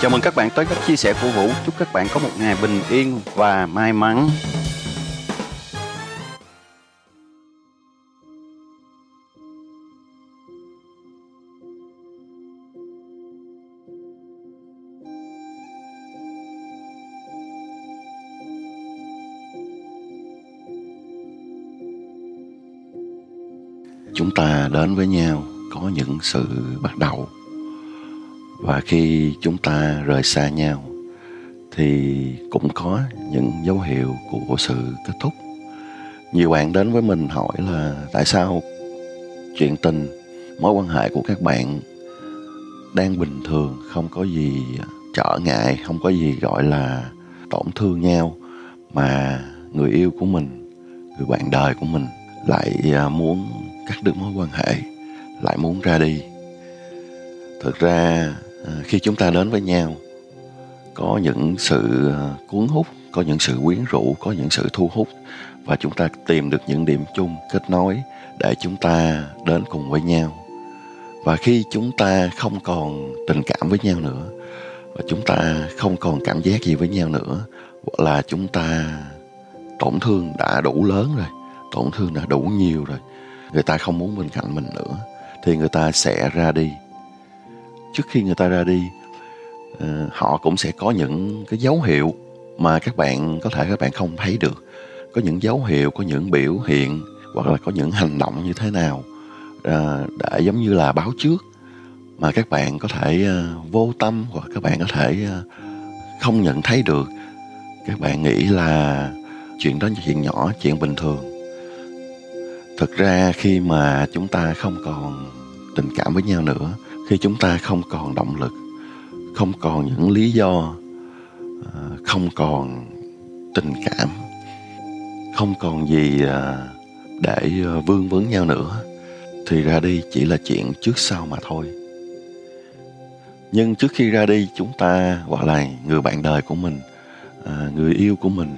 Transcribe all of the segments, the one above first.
Chào mừng các bạn tới các chia sẻ của Vũ. Chúc các bạn có một ngày bình yên và may mắn. Chúng ta đến với nhau có những sự bắt đầu và khi chúng ta rời xa nhau, thì cũng có những dấu hiệu của sự kết thúc. Nhiều bạn đến với mình hỏi là tại sao chuyện tình, mối quan hệ của các bạn đang bình thường, không có gì trở ngại, không có gì gọi là tổn thương nhau, mà người yêu của mình, người bạn đời của mình lại à, muốn cắt đứt mối quan hệ, lại muốn ra đi? Thực ra Ờ, khi chúng ta đến với nhau, có những sự ờ, cuốn hút, có những sự quyến rũ, có những sự thu hút và chúng ta tìm được những điểm chung kết nối để chúng ta đến cùng với nhau. Và khi chúng ta không còn tình cảm với nhau nữa, và chúng ta không còn cảm giác gì với nhau nữa hoặc là chúng ta, tổn thương đã đủ lớn rồi, tổn thương đã đủ nhiều rồi. Người ta không muốn bên cạnh mình nữa, thì người ta sẽ ra đi trước khi người ta ra đi ờ, họ cũng sẽ có những cái dấu hiệu mà các bạn có thể các bạn không thấy được. Có những dấu hiệu có những biểu hiện hoặc là có những hành động như thế nào ờ, để giống như là báo trước mà các bạn có thể ờ, vô tâm hoặc các bạn có thể ờ, không nhận thấy được. Các bạn nghĩ là chuyện đó là chuyện nhỏ chuyện bình thường. Thực ra khi mà chúng ta không còn tình cảm với nhau nữa khi chúng ta không còn động lực, không còn những lý do à, không còn tình cảm, không còn gì à, để à, vương vấn nhau nữa, thì ra đi chỉ là chuyện trước sau mà thôi. Nhưng trước khi ra đi, chúng ta, gọi là người bạn đời của mình người yêu của mình,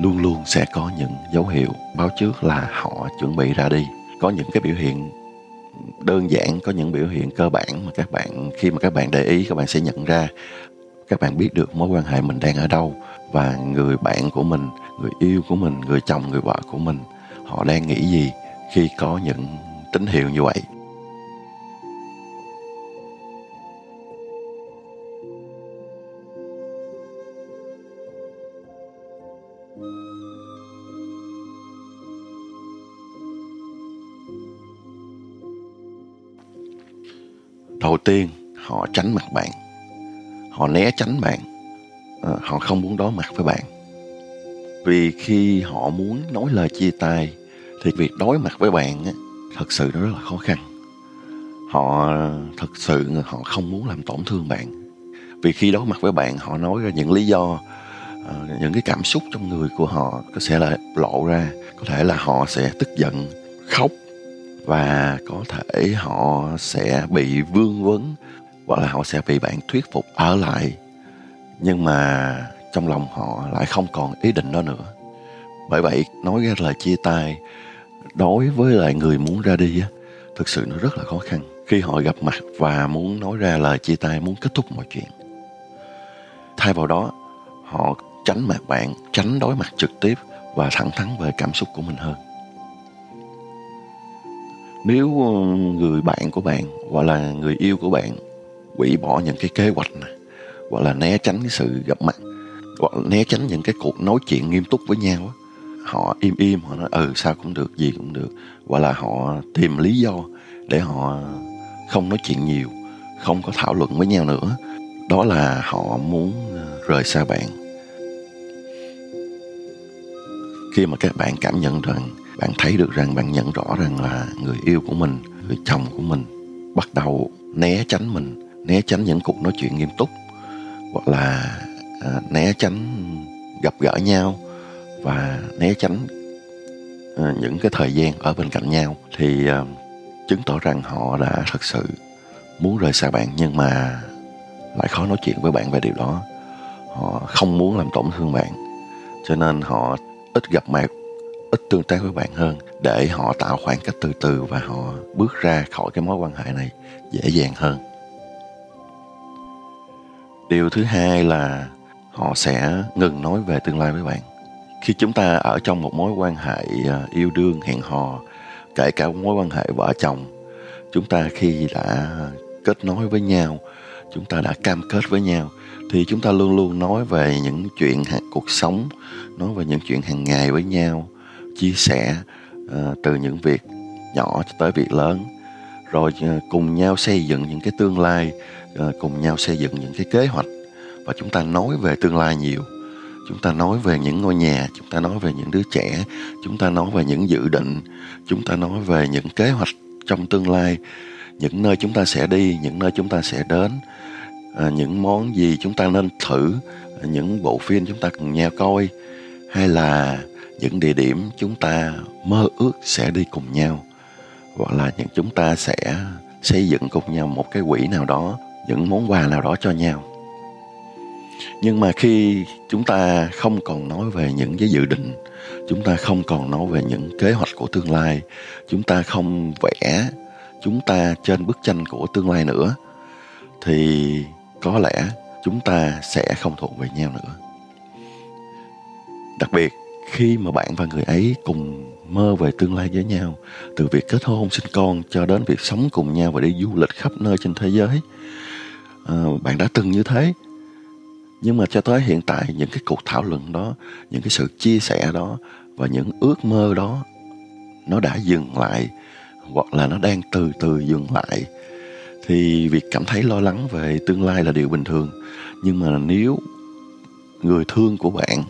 luôn luôn sẽ có những dấu hiệu báo trước là họ chuẩn bị ra đi, có những cái biểu hiện đơn giản, có những biểu hiện cơ bản mà các bạn, khi mà các bạn để ý, các bạn sẽ nhận ra các bạn biết được mối quan hệ mình đang ở đâu. Và người bạn của mình, người yêu của mình, người chồng, người vợ của mình, họ đang nghĩ gì khi có những tín hiệu như vậy. Đầu tiên họ tránh mặt bạn. Họ né tránh bạn. À, họ không muốn đối mặt với bạn. Vì khi họ muốn nói lời chia tay thì việc đối mặt với bạn á, thật sự nó rất là khó khăn. Họ thật sự họ không muốn làm tổn thương bạn. Vì khi đối mặt với bạn họ nói ra những lý do à, những cái cảm xúc trong người của họ có sẽ là lộ ra. Có thể là họ sẽ tức giận khóc và có thể họ sẽ bị vương vấn, hoặc là họ sẽ bị bạn thuyết phục ở lại. Nhưng mà trong lòng họ lại không còn ý định đó nữa. Bởi vậy, nói ra lời chia tay, đối với lại người muốn ra đi á, thực sự nó rất là khó khăn. Khi họ gặp mặt và muốn nói ra lời chia tay, muốn kết thúc mọi chuyện. Thay vào đó, họ tránh mặt bạn, tránh đối mặt trực tiếp và thẳng thắn về cảm xúc của mình hơn nếu ờ, người bạn của bạn, hoặc là người yêu của bạn hủy bỏ những cái kế hoạch này, hoặc là né tránh cái sự gặp mặt, hoặc là né tránh những cái cuộc nói chuyện nghiêm túc với nhau họ im im, họ nói ừ sao cũng được, gì cũng được. Hoặc là họ tìm lý do để họ không nói chuyện nhiều, không có thảo luận với nhau nữa. Đó là họ muốn rời xa bạn. Khi mà các bạn cảm nhận rằng bạn thấy được rằng bạn nhận rõ rằng là người yêu của mình người chồng của mình bắt đầu né tránh mình né tránh những cuộc nói chuyện nghiêm túc hoặc là à, né tránh gặp gỡ nhau và né tránh à, những cái thời gian ở bên cạnh nhau thì à, chứng tỏ rằng họ đã thật sự muốn rời xa bạn nhưng mà lại khó nói chuyện với bạn về điều đó. Họ không muốn làm tổn thương bạn cho nên họ ít gặp mặt, ít tương tác với bạn hơn để họ tạo khoảng cách từ từ và họ bước ra khỏi cái mối quan hệ này dễ dàng hơn. Điều thứ hai là họ sẽ ngừng nói về tương lai với bạn. Khi chúng ta ở trong một mối quan hệ à, yêu đương, hẹn hò, kể cả mối quan hệ vợ chồng, chúng ta khi đã kết nối với nhau, chúng ta đã cam kết với nhau thì chúng ta luôn luôn nói về những chuyện cuộc sống nói về những chuyện hàng ngày với nhau chia sẻ uh, từ những việc nhỏ cho tới việc lớn. Rồi uh, cùng nhau xây dựng những cái tương lai uh, cùng nhau xây dựng những cái kế hoạch. Và chúng ta nói về tương lai nhiều. Chúng ta nói về những ngôi nhà chúng ta nói về những đứa trẻ chúng ta nói về những dự định chúng ta nói về những kế hoạch trong tương lai. Những nơi chúng ta sẽ đi những nơi chúng ta sẽ đến à, những món gì chúng ta nên thử à, những bộ phim chúng ta cùng nhau coi hay là những địa điểm chúng ta mơ ước sẽ đi cùng nhau hoặc là những chúng ta sẽ xây dựng cùng nhau một cái quỹ nào đó những món quà nào đó cho nhau. Nhưng mà khi chúng ta không còn nói về những cái dự định chúng ta không còn nói về những kế hoạch của tương lai chúng ta không vẽ chúng ta trên bức tranh của tương lai nữa thì có lẽ chúng ta sẽ không thuộc về nhau nữa. Đặc biệt khi mà bạn và người ấy cùng mơ về tương lai với nhau từ việc kết hôn sinh con cho đến việc sống cùng nhau và đi du lịch khắp nơi trên thế giới à, bạn đã từng như thế. Nhưng mà cho tới hiện tại những cái cuộc thảo luận đó những cái sự chia sẻ đó và những ước mơ đó nó đã dừng lại hoặc là nó đang từ từ dừng lại thì việc cảm thấy lo lắng về tương lai là điều bình thường. Nhưng mà nếu người thương của bạn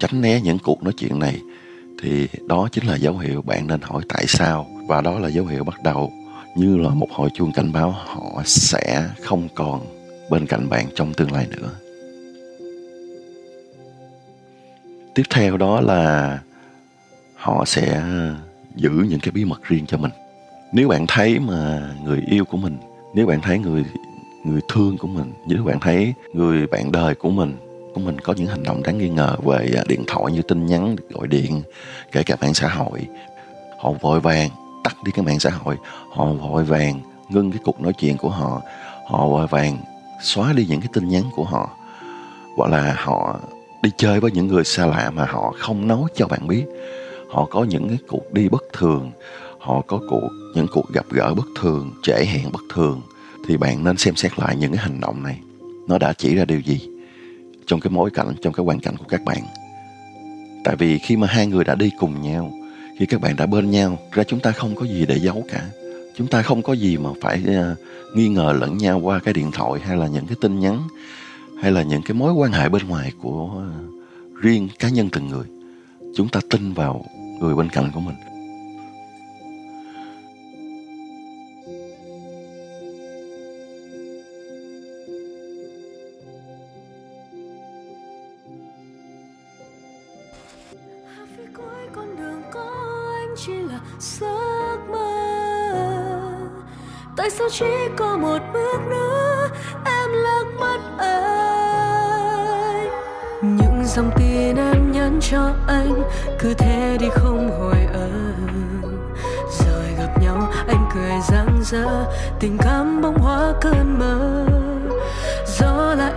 tránh né những cuộc nói chuyện này, thì đó chính là dấu hiệu bạn nên hỏi tại sao. Và đó là dấu hiệu bắt đầu như là một hồi chuông cảnh báo họ sẽ không còn bên cạnh bạn trong tương lai nữa. Tiếp theo đó là họ sẽ giữ những cái bí mật riêng cho mình nếu bạn thấy mà người yêu của mình, nếu bạn thấy người người thương của mình, nếu bạn thấy người bạn đời của mình của mình có những hành động đáng nghi ngờ về à, điện thoại như tin nhắn, gọi điện, kể cả mạng xã hội, họ vội vàng tắt đi cái mạng xã hội, họ vội vàng ngưng cái cuộc nói chuyện của họ họ vội vàng xóa đi những cái tin nhắn của họ. Hoặc là họ đi chơi với những người xa lạ mà họ không nói cho bạn biết. Họ có những cái cuộc đi bất thường họ có cuộc những cuộc gặp gỡ bất thường trễ hẹn bất thường. Thì bạn nên xem xét lại những cái hành động này. Nó đã chỉ ra điều gì trong cái mối cảnh trong cái hoàn cảnh của các bạn? Tại vì khi mà hai người đã đi cùng nhau khi các bạn đã bên nhau ra chúng ta không có gì để giấu cả. Chúng ta không có gì mà phải uh, nghi ngờ lẫn nhau qua cái điện thoại hay là những cái tin nhắn hay là những cái mối quan hệ bên ngoài của uh, riêng cá nhân từng người. Chúng ta tin vào người bên cạnh của mình. Dòng tin em nhắn cho anh. Cứ thế đi không hồi âm rồi gặp nhau, anh cười rạng rỡ. Tình cảm bông hoa cơn mơ. Do là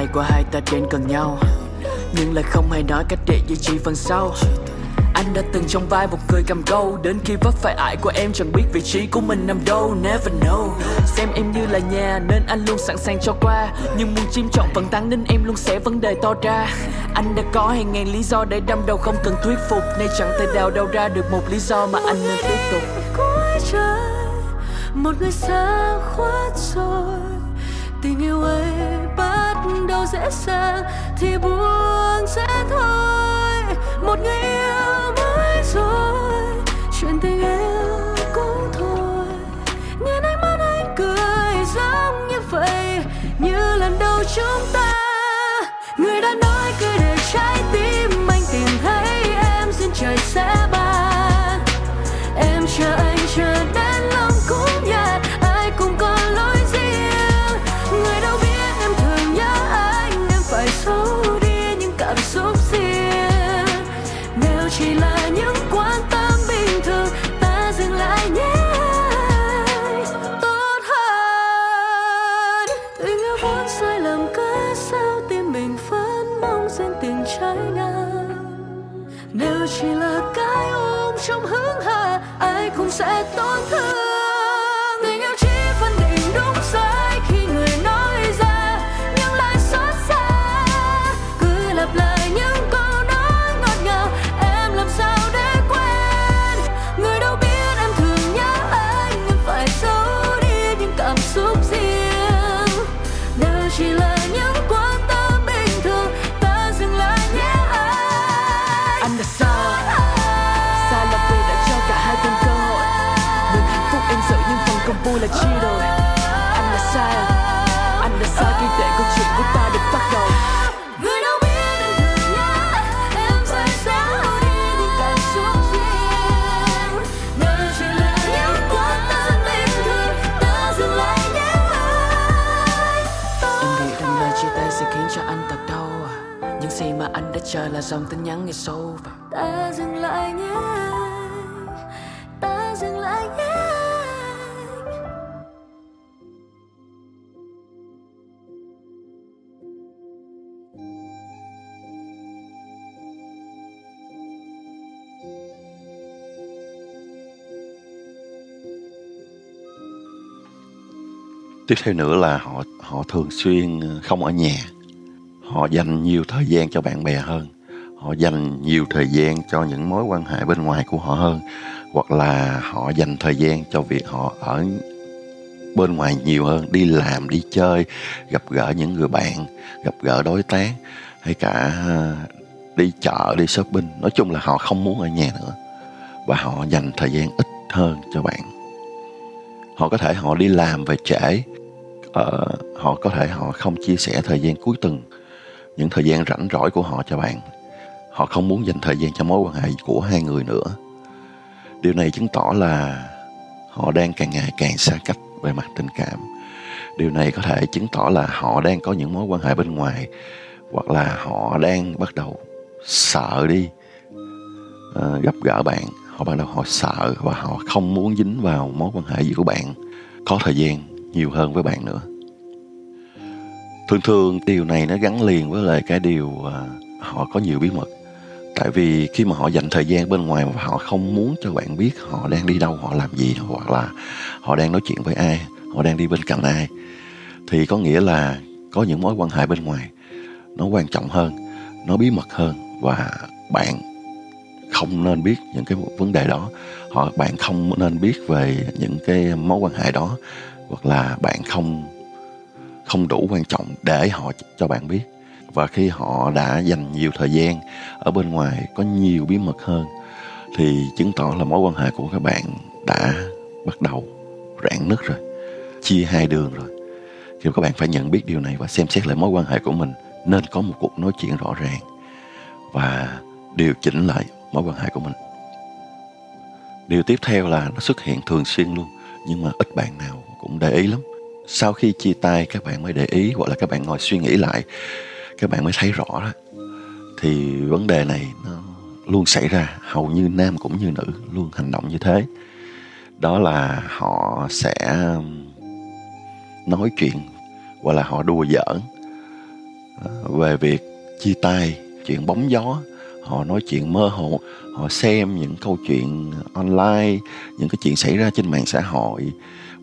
tay của hai ta đến gần nhau. Nhưng lại không hay nói cách để duy trì phần sau. Anh đã từng trong vai một người cầm câu, Đến khi vấp phải ải của em chẳng biết vị trí của mình nằm đâu, Never know. Xem em như là nhà nên anh luôn sẵn sàng cho qua. Nhưng muốn chiếm trọng phần thắng nên em luôn sẽ vấn đề to ra. Anh đã có hàng ngàn lý do để đâm đầu không cần thuyết phục. Nay chẳng thể đào đâu ra được một lý do mà anh nên tiếp tục. Trời, một người xa khuất rồi, tình yêu ấy đâu dễ xa thì buồn sẽ thôi. Một người yêu mới rồi, chuyện tình yêu cũng thôi. Nhìn ánh mắt anh cười giống như vậy, như lần đầu chúng ta. Người đã nói cứ để trái tim anh tìm thấy em, xin trời sẽ ban khiến cho anh thật đau à. Những gì mà anh đã chờ là dòng tin nhắn ngày sâu vào Ta dừng lại nhé. Ta dừng lại nhé. Tiếp theo nữa là họ họ thường xuyên không ở nhà họ dành nhiều thời gian cho bạn bè hơn. Họ dành nhiều thời gian cho những mối quan hệ bên ngoài của họ hơn. Hoặc là họ dành thời gian cho việc họ ở bên ngoài nhiều hơn đi làm đi chơi gặp gỡ những người bạn gặp gỡ đối tác hay cả ờ, đi chợ đi shopping. Nói chung là họ không muốn ở nhà nữa. Và họ dành thời gian ít hơn cho bạn. Họ có thể họ đi làm về trễ. Ờ, họ có thể họ không chia sẻ thời gian cuối tuần những thời gian rảnh rỗi của họ cho bạn. Họ không muốn dành thời gian cho mối quan hệ của hai người nữa. Điều này chứng tỏ là họ đang càng ngày càng xa cách về mặt tình cảm. Điều này có thể chứng tỏ là họ đang có những mối quan hệ bên ngoài hoặc là họ đang bắt đầu sợ đi ờ, gặp gỡ bạn. Họ bắt đầu họ sợ và họ không muốn dính vào mối quan hệ gì của bạn có thời gian nhiều hơn với bạn nữa thường thường điều này nó gắn liền với lại cái điều à, họ có nhiều bí mật. Tại vì khi mà họ dành thời gian bên ngoài mà họ không muốn cho bạn biết họ đang đi đâu họ làm gì hoặc là họ đang nói chuyện với ai họ đang đi bên cạnh ai thì có nghĩa là có những mối quan hệ bên ngoài nó quan trọng hơn nó bí mật hơn và bạn không nên biết những cái vấn đề đó. Họ bạn không nên biết về những cái mối quan hệ đó hoặc là bạn không không đủ quan trọng để họ cho bạn biết. Và khi họ đã dành nhiều thời gian ở bên ngoài có nhiều bí mật hơn, thì chứng tỏ là mối quan hệ của các bạn đã bắt đầu rạn nứt rồi, chia hai đường rồi. Thì các bạn phải nhận biết điều này và xem xét lại mối quan hệ của mình, nên có một cuộc nói chuyện rõ ràng và điều chỉnh lại mối quan hệ của mình. Điều tiếp theo là nó xuất hiện thường xuyên luôn, nhưng mà ít bạn nào cũng để ý lắm sau khi chia tay, các bạn mới để ý hoặc là các bạn ngồi suy nghĩ lại, các bạn mới thấy rõ đó. Thì vấn đề này nó luôn xảy ra, hầu như nam cũng như nữ luôn hành động như thế. Đó là họ sẽ nói chuyện hoặc là họ đùa giỡn ờ, về việc chia tay, chuyện bóng gió. Họ nói chuyện mơ hồ, họ xem những câu chuyện online, những cái chuyện xảy ra trên mạng xã hội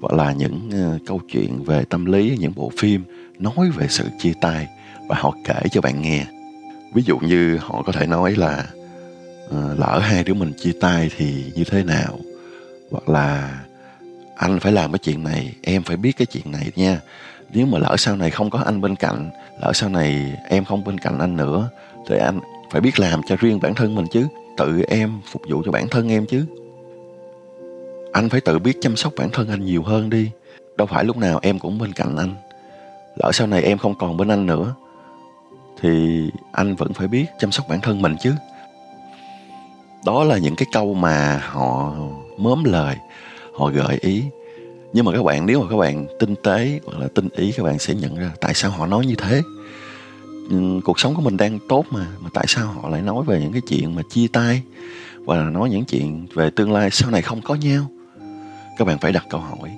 hoặc là những ờ, câu chuyện về tâm lý, những bộ phim nói về sự chia tay và họ kể cho bạn nghe. Ví dụ như họ có thể nói là ờ, lỡ hai đứa mình chia tay thì như thế nào? Hoặc là, anh phải làm cái chuyện này, em phải biết cái chuyện này nha. Nếu mà lỡ sau này không có anh bên cạnh, lỡ sau này em không bên cạnh anh nữa, thì anh phải biết làm cho riêng bản thân mình chứ. Tự em phục vụ cho bản thân em chứ anh phải tự biết chăm sóc bản thân anh nhiều hơn đi. Đâu phải lúc nào em cũng bên cạnh anh. Lỡ sau này em không còn bên anh nữa, thì anh vẫn phải biết chăm sóc bản thân mình chứ. Đó là những cái câu mà họ mớm lời, họ gợi ý. Nhưng mà các bạn, nếu mà các bạn tinh tế hoặc là tinh ý, các bạn sẽ nhận ra tại sao họ nói như thế. Ừ, cuộc sống của mình đang tốt mà mà tại sao họ lại nói về những cái chuyện mà chia tay và là nói những chuyện về tương lai sau này không có nhau? Các bạn phải đặt câu hỏi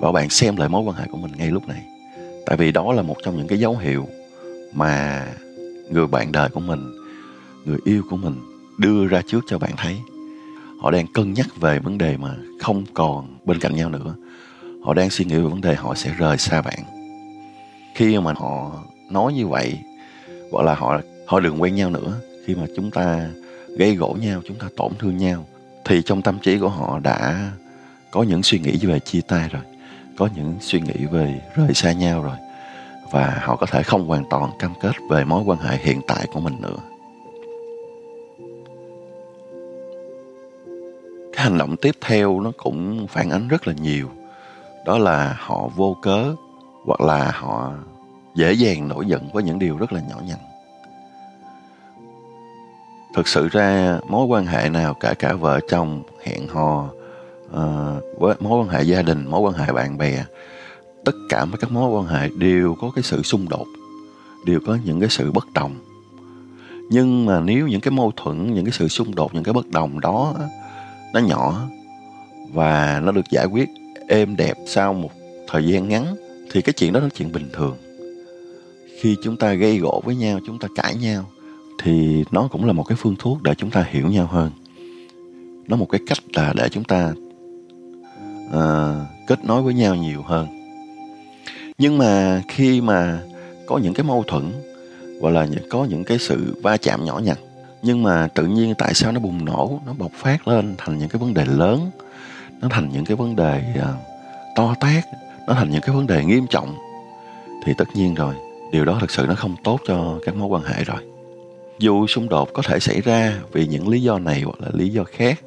và bạn xem lại mối quan hệ của mình ngay lúc này. Tại vì đó là một trong những cái dấu hiệu mà người bạn đời của mình, người yêu của mình đưa ra trước cho bạn thấy. Họ đang cân nhắc về vấn đề mà không còn bên cạnh nhau nữa. Họ đang suy nghĩ về vấn đề họ sẽ rời xa bạn. Khi mà họ nói như vậy gọi là họ họ đừng quen nhau nữa, khi mà chúng ta gây gỗ nhau, chúng ta tổn thương nhau, thì trong tâm trí của họ đã có những suy nghĩ về chia tay rồi. Có những suy nghĩ về rời xa nhau rồi. Và họ có thể không hoàn toàn cam kết về mối quan hệ hiện tại của mình nữa. Cái hành động tiếp theo nó cũng phản ánh rất là nhiều. Đó là họ vô cớ hoặc là họ dễ dàng nổi giận với những điều rất là nhỏ nhặt. Thực sự ra, mối quan hệ nào cả cả vợ chồng, hẹn hò uh, với mối quan hệ gia đình mối quan hệ bạn bè tất cả mấy các mối quan hệ đều có cái sự xung đột đều có những cái sự bất đồng. Nhưng mà nếu những cái mâu thuẫn những cái sự xung đột những cái bất đồng đó nó nhỏ và nó được giải quyết êm đẹp sau một thời gian ngắn thì cái chuyện đó là chuyện bình thường. Khi chúng ta gây gỗ với nhau chúng ta cãi nhau thì nó cũng là một cái phương thuốc để chúng ta hiểu nhau hơn. Nó một cái cách là để chúng ta à, kết nối với nhau nhiều hơn. Nhưng mà khi mà có những cái mâu thuẫn hoặc là có những cái sự va chạm nhỏ nhặt nhưng mà tự nhiên tại sao nó bùng nổ nó bộc phát lên thành những cái vấn đề lớn nó thành những cái vấn đề à, to tát nó thành những cái vấn đề nghiêm trọng thì tất nhiên rồi điều đó thực sự nó không tốt cho các mối quan hệ rồi. Dù xung đột có thể xảy ra vì những lý do này hoặc là lý do khác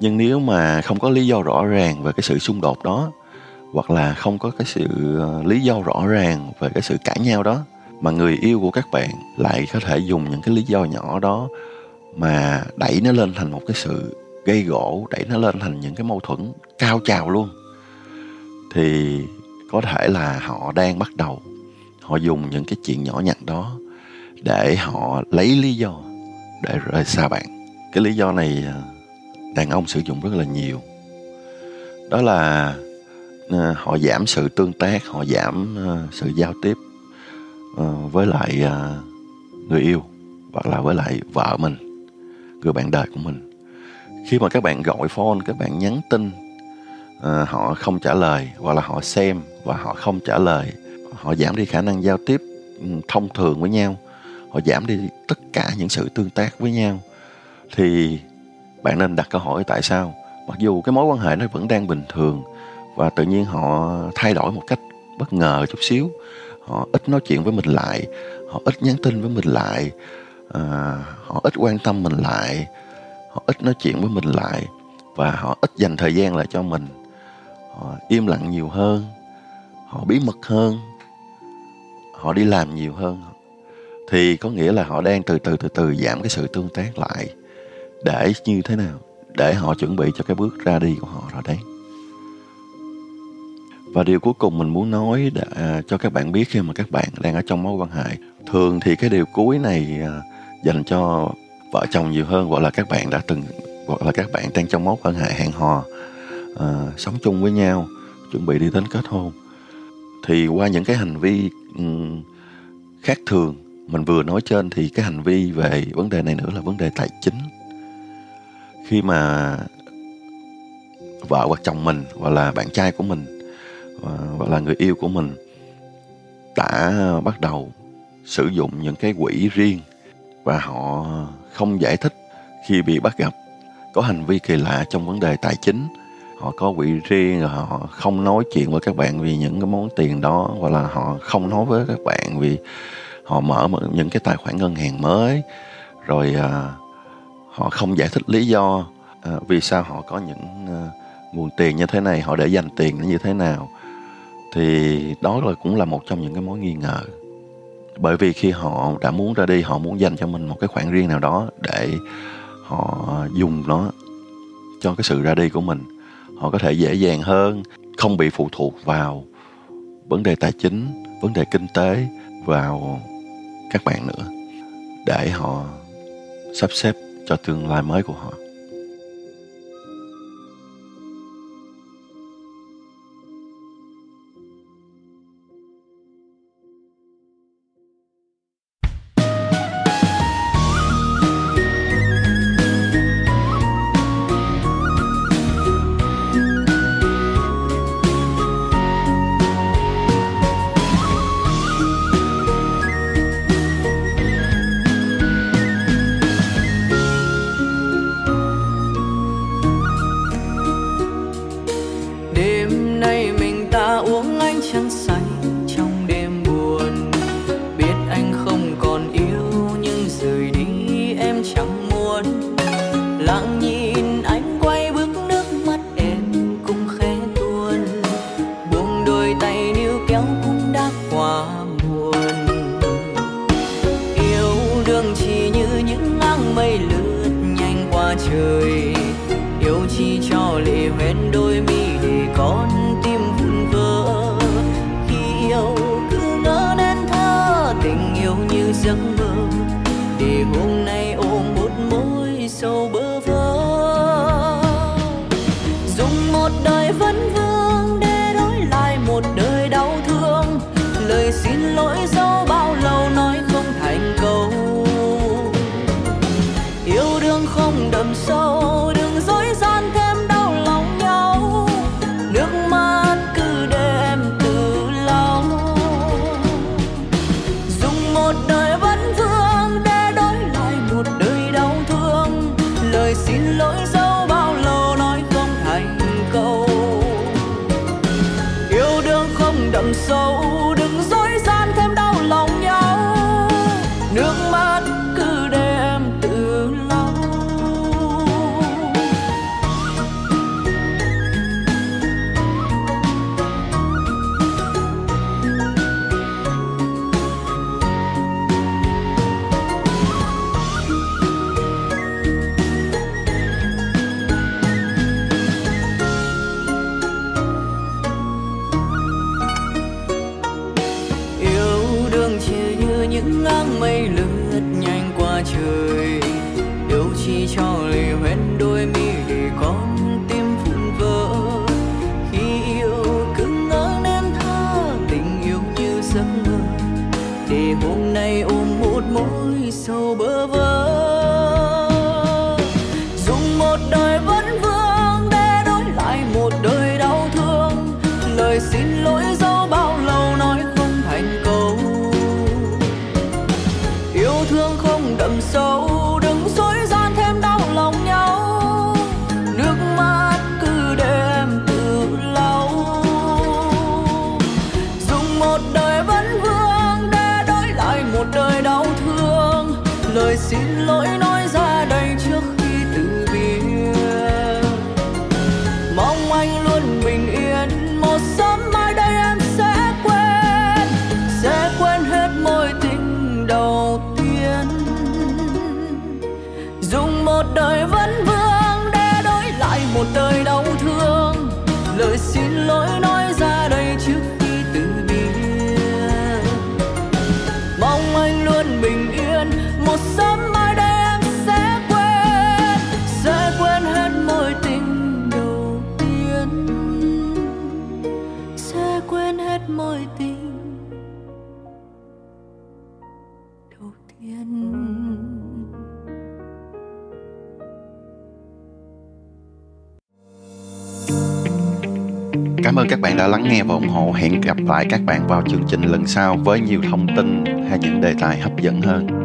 nhưng nếu mà không có lý do rõ ràng về cái sự xung đột đó, hoặc là không có cái sự ờ, lý do rõ ràng về cái sự cãi nhau đó, mà người yêu của các bạn lại có thể dùng những cái lý do nhỏ đó mà đẩy nó lên thành một cái sự gây gỗ, đẩy nó lên thành những cái mâu thuẫn cao trào luôn, thì có thể là họ đang bắt đầu họ dùng những cái chuyện nhỏ nhặt đó để họ lấy lý do để rời xa bạn. Cái lý do này ờ, đàn ông sử dụng rất là nhiều. Đó là ờ, họ giảm sự tương tác, họ giảm ờ, sự giao tiếp ờ, với lại người yêu hoặc là với lại vợ mình, người bạn đời của mình. Khi mà các bạn gọi phone, các bạn nhắn tin họ không trả lời hoặc là họ xem và họ không trả lời, họ giảm đi khả năng giao tiếp ừ, thông thường với nhau, họ giảm đi tất cả những sự tương tác với nhau, thì bạn nên đặt câu hỏi tại sao? Mặc dù cái mối quan hệ nó vẫn đang bình thường và tự nhiên họ thay đổi một cách bất ngờ chút xíu. Họ ít nói chuyện với mình lại họ ít nhắn tin với mình lại à, họ ít quan tâm mình lại họ ít nói chuyện với mình lại và họ ít dành thời gian lại cho mình. Họ im lặng nhiều hơn họ bí mật hơn họ đi làm nhiều hơn. Thì có nghĩa là họ đang từ từ từ từ giảm cái sự tương tác lại để như thế nào để họ chuẩn bị cho cái bước ra đi của họ rồi đấy. Và điều cuối cùng mình muốn nói để, à, cho các bạn biết khi mà các bạn đang ở trong mối quan hệ thường thì cái điều cuối này à, dành cho vợ chồng nhiều hơn gọi là các bạn đã từng gọi là các bạn đang trong mối quan hệ hẹn hò à, sống chung với nhau chuẩn bị đi đến kết hôn thì qua những cái hành vi um, khác thường mình vừa nói trên thì cái hành vi về vấn đề này nữa là vấn đề tài chính khi mà vợ hoặc chồng mình hoặc là bạn trai của mình ờ, hoặc là người yêu của mình đã bắt đầu sử dụng những cái quỹ riêng và họ không giải thích khi bị bắt gặp có hành vi kỳ lạ trong vấn đề tài chính. Họ có quỹ riêng họ không nói chuyện với các bạn vì những cái món tiền đó hoặc là họ không nói với các bạn vì họ mở những cái tài khoản ngân hàng mới. Rồi uh, họ không giải thích lý do à, vì sao họ có những à, nguồn tiền như thế này họ để dành tiền như thế nào. Thì đó là cũng là một trong những cái mối nghi ngờ. Bởi vì khi họ đã muốn ra đi họ muốn dành cho mình một cái khoản riêng nào đó để họ dùng nó cho cái sự ra đi của mình. Họ có thể dễ dàng hơn không bị phụ thuộc vào vấn đề tài chính vấn đề kinh tế vào các bạn nữa để họ sắp xếp cho tương lai mới của họ. Cảm ơn các bạn đã lắng nghe và ủng hộ. Hẹn gặp lại các bạn vào chương trình lần sau với nhiều thông tin hay những đề tài hấp dẫn hơn.